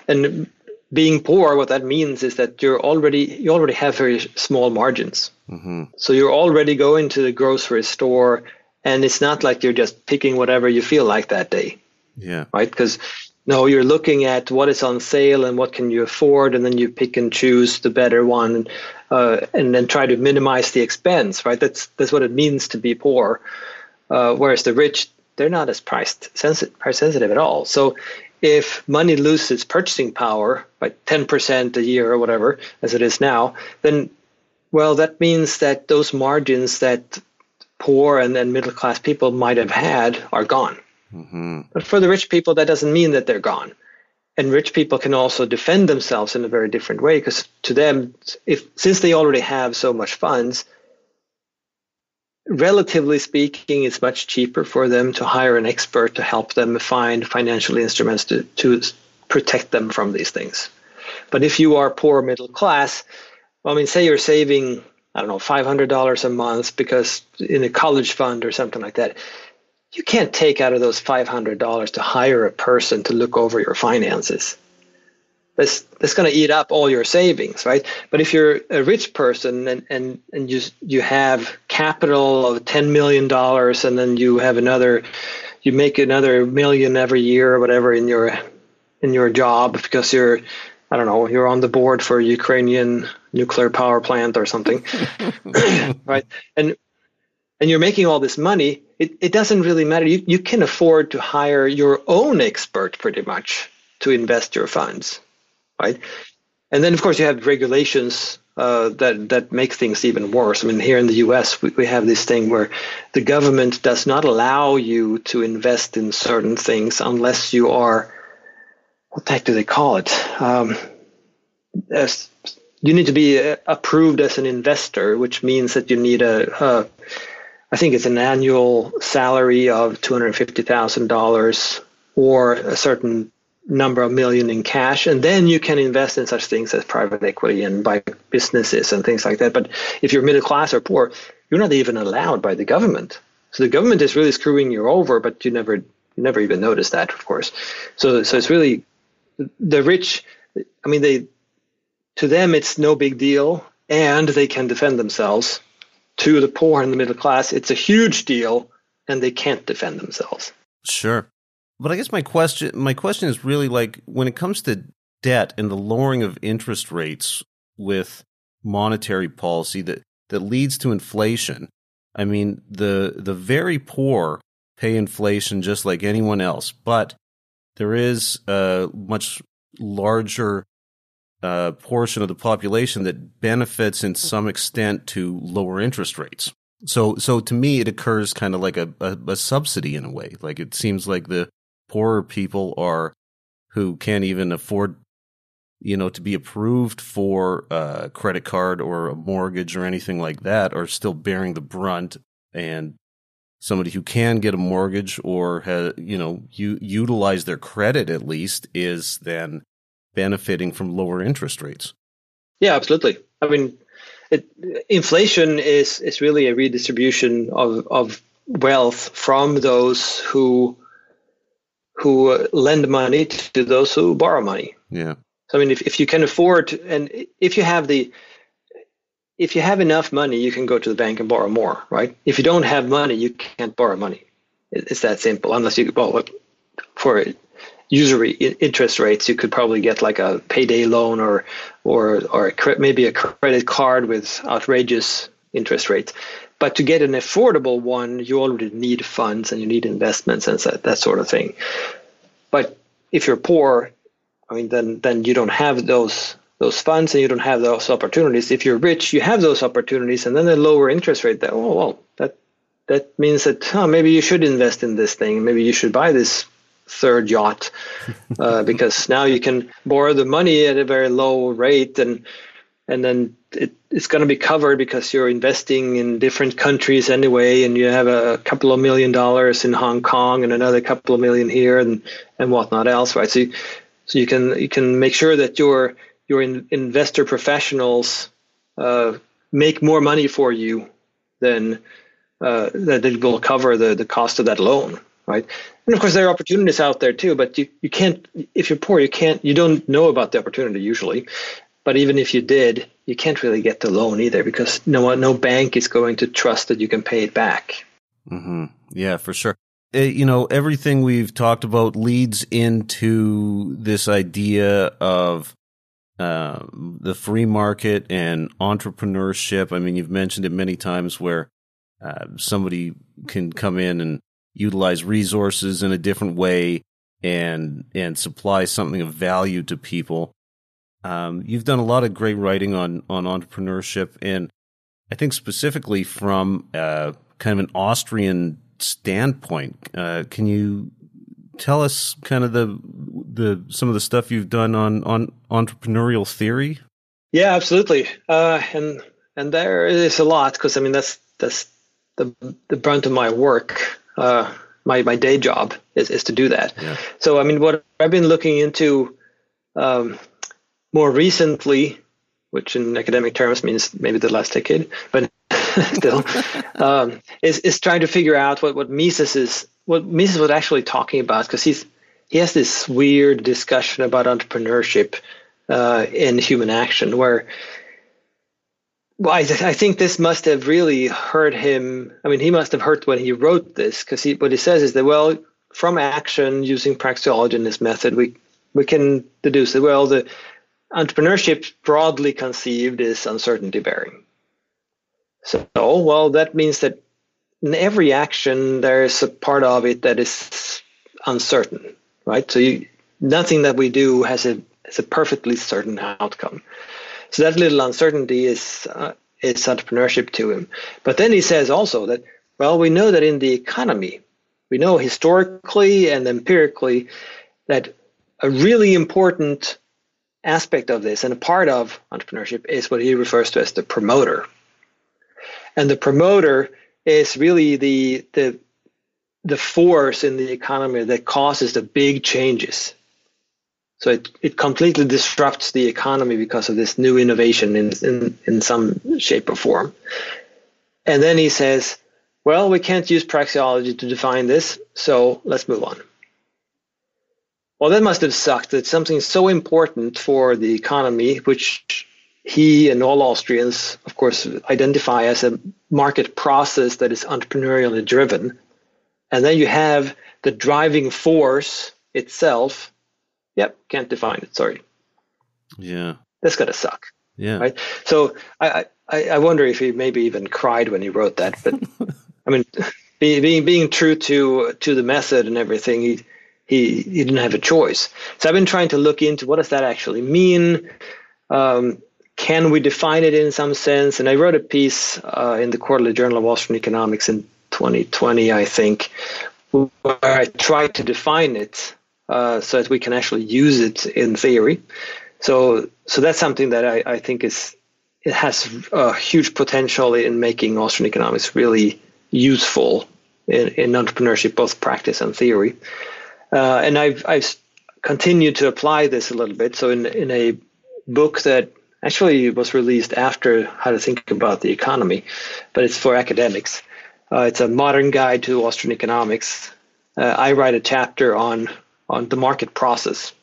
And being poor, what that means is that you're already you already have very small margins. Mm-hmm. So you're already going to the grocery store, and it's not like you're just picking whatever you feel like that day. Yeah. Right. Because no, you're looking at what is on sale and what can you afford, and then you pick and choose the better one, uh, and then try to minimize the expense. Right. That's that's what it means to be poor. Uh, whereas the rich, they're not as price sensitive, price sensitive at all. So if money loses purchasing power by 10% a year or whatever, as it is now, then, well, that means that those margins that poor and, then middle class people might have had are gone. Mm-hmm. But for the rich people, that doesn't mean that they're gone. And rich people can also defend themselves in a very different way because to them, if since they already have so much funds, relatively speaking, it's much cheaper for them to hire an expert to help them find financial instruments to, to protect them from these things. But if you are poor middle class, I mean, say you're saving, I don't know, $500 a month because in a college fund or something like that, you can't take out of those $500 to hire a person to look over your finances that's that's going to eat up all your savings right but if you're a rich person and and and you you have capital of 10 million dollars and then you have another you make another million every year or whatever in your in your job because you're I don't know, you're on the board for a Ukrainian nuclear power plant or something. right? And and you're making all this money, it, it doesn't really matter. You you can afford to hire your own expert pretty much to invest your funds right? And then, of course, you have regulations uh, that that make things even worse. I mean, here in the U.S., we, we have this thing where the government does not allow you to invest in certain things unless you are what the heck do they call it? Um, as, you need to be uh, approved as an investor, which means that you need a, I think it's an annual salary of two hundred fifty thousand dollars or a certain number of million in cash and then you can invest in such things as private equity and buy businesses and things like that. But if you're middle class or poor you're not even allowed by the government. So the government is really screwing you over but you never you never even notice that of course. So so it's really the rich i mean they to them it's no big deal and they can defend themselves. To the poor and the middle class it's a huge deal and they can't defend themselves. Sure but I guess my question my question is really like when it comes to debt and the lowering of interest rates with monetary policy that that leads to inflation. I mean, the the very poor pay inflation just like anyone else, but there is a much larger uh, portion of the population that benefits in some extent to lower interest rates. So, so to me, it occurs kind of like a, a, a subsidy in a way. Like it seems like the poorer people are who can't even afford, you know, to be approved for a credit card or a mortgage or anything like that are still bearing the brunt. And somebody who can get a mortgage or has, you know, utilize their credit at least is then benefiting from lower interest rates. Yeah, absolutely. I mean, it, inflation is is really a redistribution of of wealth from those who who uh, lend money to those who borrow money. Yeah. So I mean, if, if you can afford, and if you have the, if you have enough money, you can go to the bank and borrow more, right? If you don't have money, you can't borrow money. It's that simple. Unless you well, for usury interest rates, you could probably get like a payday loan or or or maybe a credit card with outrageous interest rates. But to get an affordable one, you already need funds and you need investments and that, that sort of thing. But if you're poor, I mean, then then you don't have those those funds and you don't have those opportunities. If you're rich, you have those opportunities, and then a lower interest rate. That oh well, that that means that oh, maybe you should invest in this thing. Maybe you should buy this third yacht uh, because now you can borrow the money at a very low rate and and then it's going to be covered because you're investing in different countries anyway and you have a couple of million dollars in Hong Kong and another couple of million here and and whatnot else right so you, so you can you can make sure that your your in, investor professionals uh, make more money for you than uh, that it will cover the the cost of that loan right? And of course, there are opportunities out there too, but you, you can't, if you're poor, you can't, you don't know about the opportunity usually. But even if you did, you can't really get the loan either because no no bank is going to trust that you can pay it back. Mm-hmm. Yeah, for sure. Uh, you know, everything we've talked about leads into this idea of uh, the free market and entrepreneurship. I mean, you've mentioned it many times where uh, somebody can come in and utilize resources in a different way and and supply something of value to people. Um, you've done a lot of great writing on on entrepreneurship, and I think specifically from uh, kind of an Austrian standpoint. Uh, can you tell us kind of the the some of the stuff you've done on on entrepreneurial theory? Yeah, absolutely. Uh, and and there is a lot because I mean that's that's the the brunt of my work uh, my my day job is is to do that. Yeah. So I mean, what I've been looking into um, more recently, which in academic terms means maybe the last decade, but still, um, is is trying to figure out what what Mises is what Mises was actually talking about because he's he has this weird discussion about entrepreneurship uh, in human action where well, I, I, think this must have really hurt him. I mean, he must have hurt when he wrote this because he, what he says is that, well, from action using praxeology in this method, we, we can deduce that, well, the entrepreneurship broadly conceived is uncertainty bearing. So, well, that means that in every action, there's a part of it that is uncertain, right? So you, nothing that we do has a, has a perfectly certain outcome. So that little uncertainty is uh, is entrepreneurship to him. But then he says also that well, we know that in the economy, we know historically and empirically that a really important aspect of this and a part of entrepreneurship is what he refers to as the promoter. And the promoter is really the the the force in the economy that causes the big changes so it, it completely disrupts the economy because of this new innovation in, in, in some shape or form. And then he says, well, we can't use praxeology to define this, so let's move on. Well, that must have sucked that something so important for the economy, which he and all Austrians, of course, identify as a market process that is entrepreneurially driven. And then you have the driving force itself Yep, can't define it. Sorry. Yeah. That's gotta suck. Yeah. Right. So I, I, I wonder if he maybe even cried when he wrote that. But I mean, being being true to to the method and everything, he he he didn't have a choice. So I've been trying to look into what does that actually mean. Um, can we define it in some sense? And I wrote a piece uh, in the Quarterly Journal of Austrian Economics in 2020, I think, where I tried to define it uh, so that we can actually use it in theory. So, so that's something that I, I think is it has a huge potential in making Austrian economics really useful in, in entrepreneurship, both practice and theory. Uh, and I've I've continued to apply this a little bit. So in in a book that actually was released after How to Think About the Economy, but it's for academics. Uh, it's a modern guide to Austrian economics. Uh, I write a chapter on on the market process,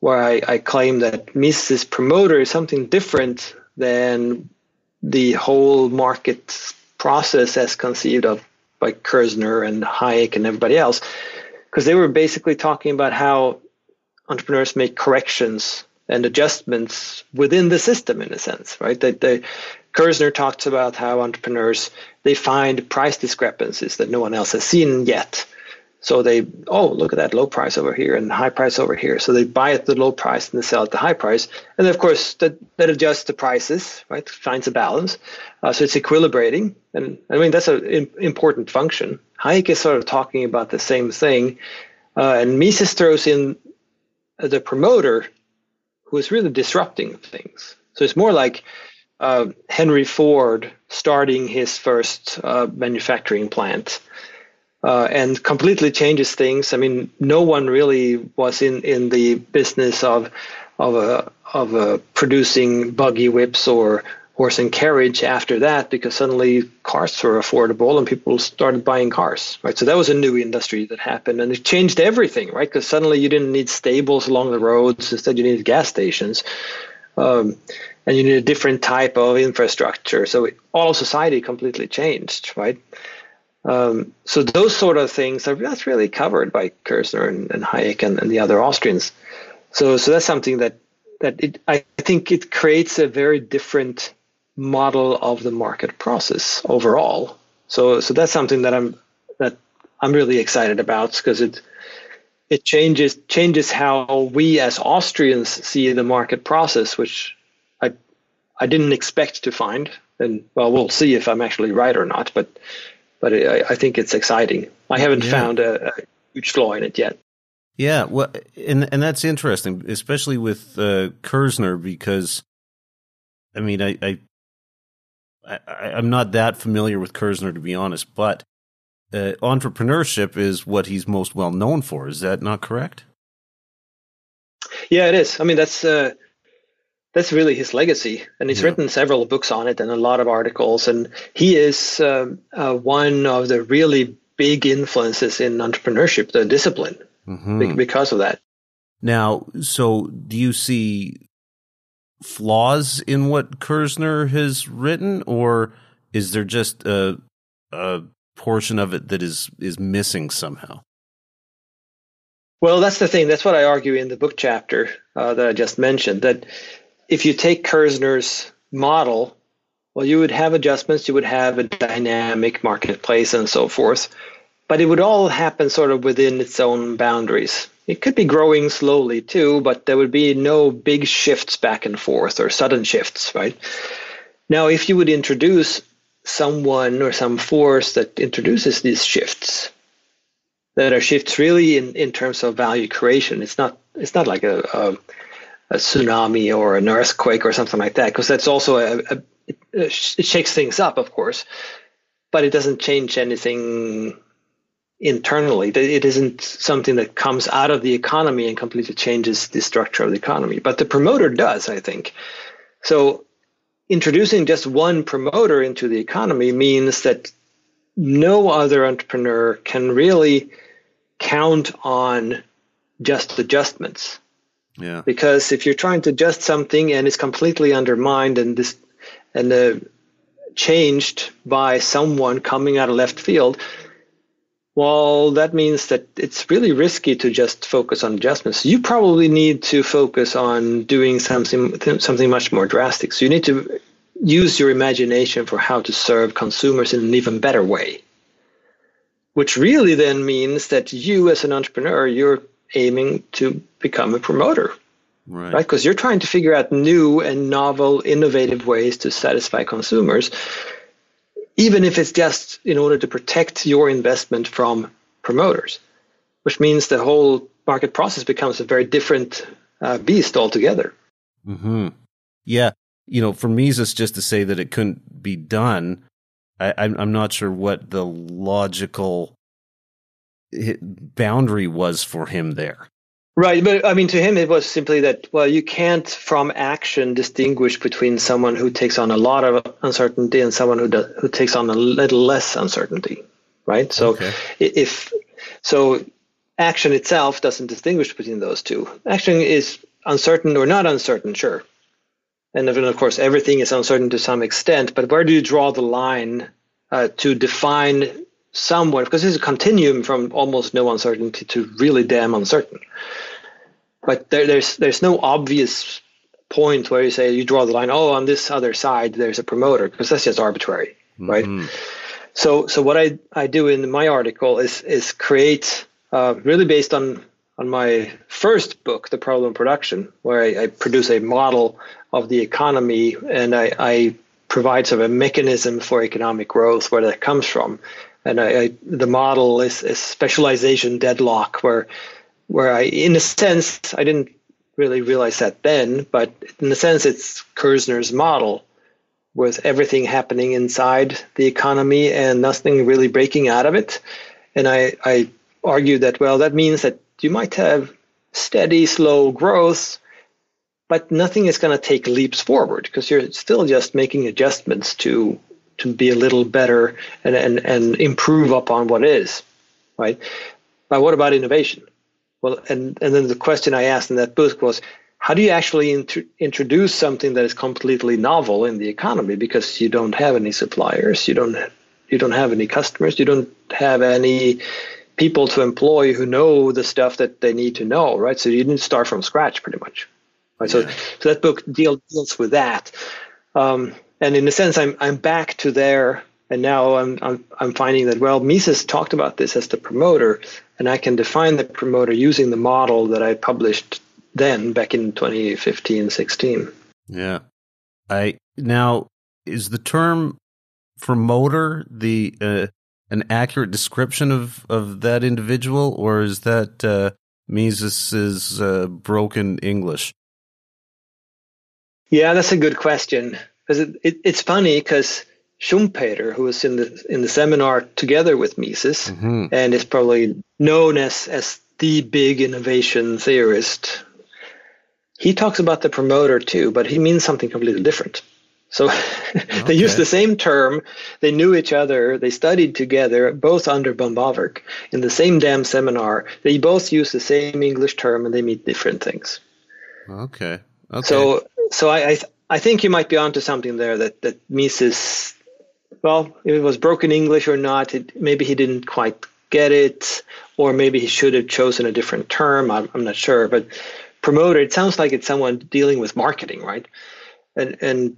where I, I claim that Mises promoter is something different than the whole market process as conceived of by Kirzner and Hayek and everybody else, because they were basically talking about how entrepreneurs make corrections and adjustments within the system in a sense, right? That they, Kirzner talks about how entrepreneurs they find price discrepancies that no one else has seen yet so they, oh, look at that low price over here and high price over here. So they buy at the low price and they sell at the high price. And of course, that, that adjusts the prices, right? Finds a balance. Uh, so it's equilibrating. And I mean, that's an important function. Hayek is sort of talking about the same thing. Uh, and Mises throws in the promoter who is really disrupting things. So it's more like uh, Henry Ford starting his first uh, manufacturing plant uh, and completely changes things. I mean, no one really was in, in the business of of a, of a producing buggy whips or horse and carriage after that because suddenly cars were affordable and people started buying cars right? So that was a new industry that happened and it changed everything right? Because suddenly you didn't need stables along the roads. Instead you needed gas stations. Um, and you need a different type of infrastructure. So it, all society completely changed right um, so those sort of things are that's really covered by Kirzner and, and Hayek and, and, the other Austrians. So so that's something that that it, I think it creates a very different model of the market process overall. So so that's something that I'm that I'm really excited about because it it changes changes how we as Austrians see the market process, which I I didn't expect to find. And well, we'll see if I'm actually right or not. But but I, I think it's exciting. I haven't yeah. found a, a, huge flaw in it yet. Yeah, well, and and that's interesting, especially with uh, Kirzner, because I mean, I, I, I am not that familiar with Kirzner to be honest, but uh, entrepreneurship is what he's most well known for. Is that not correct? Yeah, it is. I mean, that's uh, that's really his legacy, and he's yeah. written several books on it and a lot of articles. And he is um, uh, one of the really big influences in entrepreneurship, the discipline, mm-hmm. because of that. Now, so do you see flaws in what Kirzner has written, or is there just a, a portion of it that is is missing somehow? Well, that's the thing. That's what I argue in the book chapter uh, that I just mentioned. That if you take Kirzner's model, well, you would have adjustments, you would have a dynamic marketplace and so forth, but it would all happen sort of within its own boundaries. It could be growing slowly too, but there would be no big shifts back and forth or sudden shifts, right? Now, if you would introduce someone or some force that introduces these shifts, that are shifts really in, in terms of value creation, it's not it's not like a, a a tsunami or an earthquake or something like that, because that's also a, a it, it shakes things up, of course, but it doesn't change anything internally. It isn't something that comes out of the economy and completely changes the structure of the economy. But the promoter does, I think. So introducing just one promoter into the economy means that no other entrepreneur can really count on just adjustments. Yeah. Because if you're trying to adjust something and it's completely undermined and this and uh, changed by someone coming out of left field, well, that means that it's really risky to just focus on adjustments. You probably need to focus on doing something something much more drastic. So you need to use your imagination for how to serve consumers in an even better way. Which really then means that you as an entrepreneur, you're aiming to become a promoter. right? Because right? you're trying to figure out new and novel, innovative ways to satisfy consumers, even if it's just in order to protect your investment from promoters, which means the whole market process becomes a very different uh, beast altogether. Mm-hmm. Yeah. You know, for Mises just to say that it couldn't be done, I, I'm not sure what the logical boundary was for him there. Right, but I mean, to him, it was simply that well, you can't from action distinguish between someone who takes on a lot of uncertainty and someone who does, who takes on a little less uncertainty, right? So okay. if so, action itself doesn't distinguish between those two. Action is uncertain or not uncertain, sure, and then of course everything is uncertain to some extent. But where do you draw the line uh, to define somewhat? Because it's a continuum from almost no uncertainty to really damn uncertain but there, there's there's no obvious point where you say you draw the line. Oh, on this other side there's a promoter because that's just arbitrary, right? Mm-hmm. So so what I I do in my article is is create uh, really based on on my first book, The Problem of Production, where I, I produce a model of the economy and I, I provide sort of a mechanism for economic growth where that comes from. And I, I, the model is, is specialization deadlock, where where I, in a sense, I didn't really realize that then, but in a sense, it's Kirzner's model with everything happening inside the economy and nothing really breaking out of it. And I, I argue that, well, that means that you might have steady, slow growth, but nothing is going to take leaps forward because you're still just making adjustments to to be a little better and, and, and improve upon what is, right? But what about innovation? Well, and, and then the question I asked in that book was, how do you actually int- introduce something that is completely novel in the economy because you don't have any suppliers, you don't you don't have any customers, you don't have any people to employ who know the stuff that they need to know, right? So you didn't start from scratch, pretty much. Right. Yeah. So, so that book deal, deals with that, um, and in a sense, I'm I'm back to there and now I'm, I'm, I'm finding that, well, Mises talked about this as the promoter, and I can define the promoter using the model that I published then back in 2015, 16. Yeah. I now is the term promoter the uh, an accurate description of, of that individual, or is that uh, Mises's uh, broken English? Yeah, that's a good question because it, it, it's funny because Schumpeter, who was in the in the seminar together with Mises, mm-hmm. and is probably known as as the big innovation theorist. He talks about the promoter too, but he means something completely different. So they okay. use the same term. They knew each other. They studied together, both under von Bawerk in the same damn seminar. They both use the same English term, and they mean different things. Okay. Okay. So, so I, I, I think you might be onto something there. That that Mises well, if it was broken English or not, it, maybe he didn't quite get it, or maybe he should have chosen a different term. I'm, I'm not sure, but promoter. It sounds like it's someone dealing with marketing, right? And and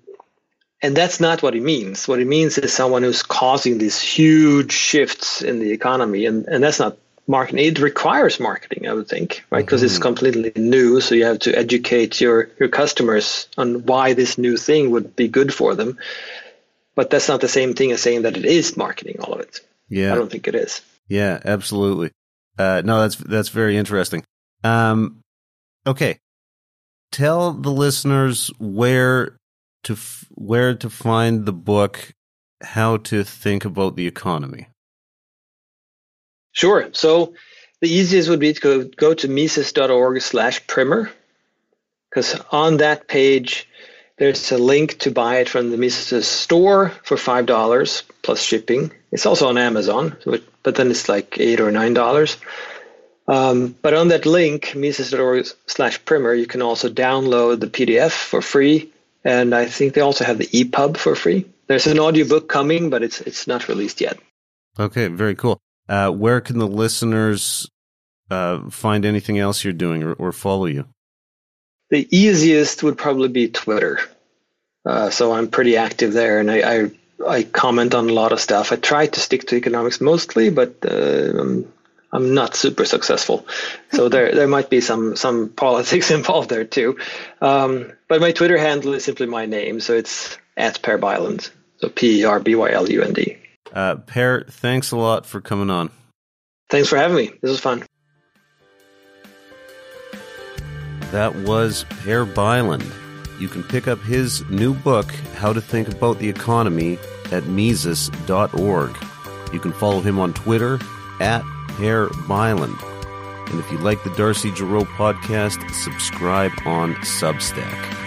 and that's not what it means. What it means is someone who's causing these huge shifts in the economy, and and that's not marketing. It requires marketing, I would think, right? Because mm-hmm. it's completely new, so you have to educate your your customers on why this new thing would be good for them but that's not the same thing as saying that it is marketing all of it. Yeah, I don't think it is. Yeah, absolutely. Uh, no, that's that's very interesting. Um, okay, tell the listeners where to f- where to find the book, how to think about the economy. Sure. So the easiest would be to go, go to mises.org slash primer because on that page there's a link to buy it from the Mises store for five dollars plus shipping. It's also on Amazon, but then it's like eight or nine dollars. Um, but on that link, Mises.org slash primer, you can also download the PDF for free. And I think they also have the EPUB for free. There's an audiobook coming, but it's it's not released yet. Okay, very cool. Uh, where can the listeners uh, find anything else you're doing or, or follow you? The easiest would probably be Twitter. Uh, so I'm pretty active there, and I, I, I comment on a lot of stuff. I try to stick to economics mostly, but uh, I'm I'm not super successful. So there there might be some some politics involved there too. Um, but my Twitter handle is simply my name, so it's at Per Bylund. So P E R B Y L U N D. Uh, per, thanks a lot for coming on. Thanks for having me. This was fun. That was Per Bylund. You can pick up his new book, How to Think About the Economy, at Mises.org. You can follow him on Twitter at Per Bylund. And if you like the Darcy Giroux podcast, subscribe on Substack.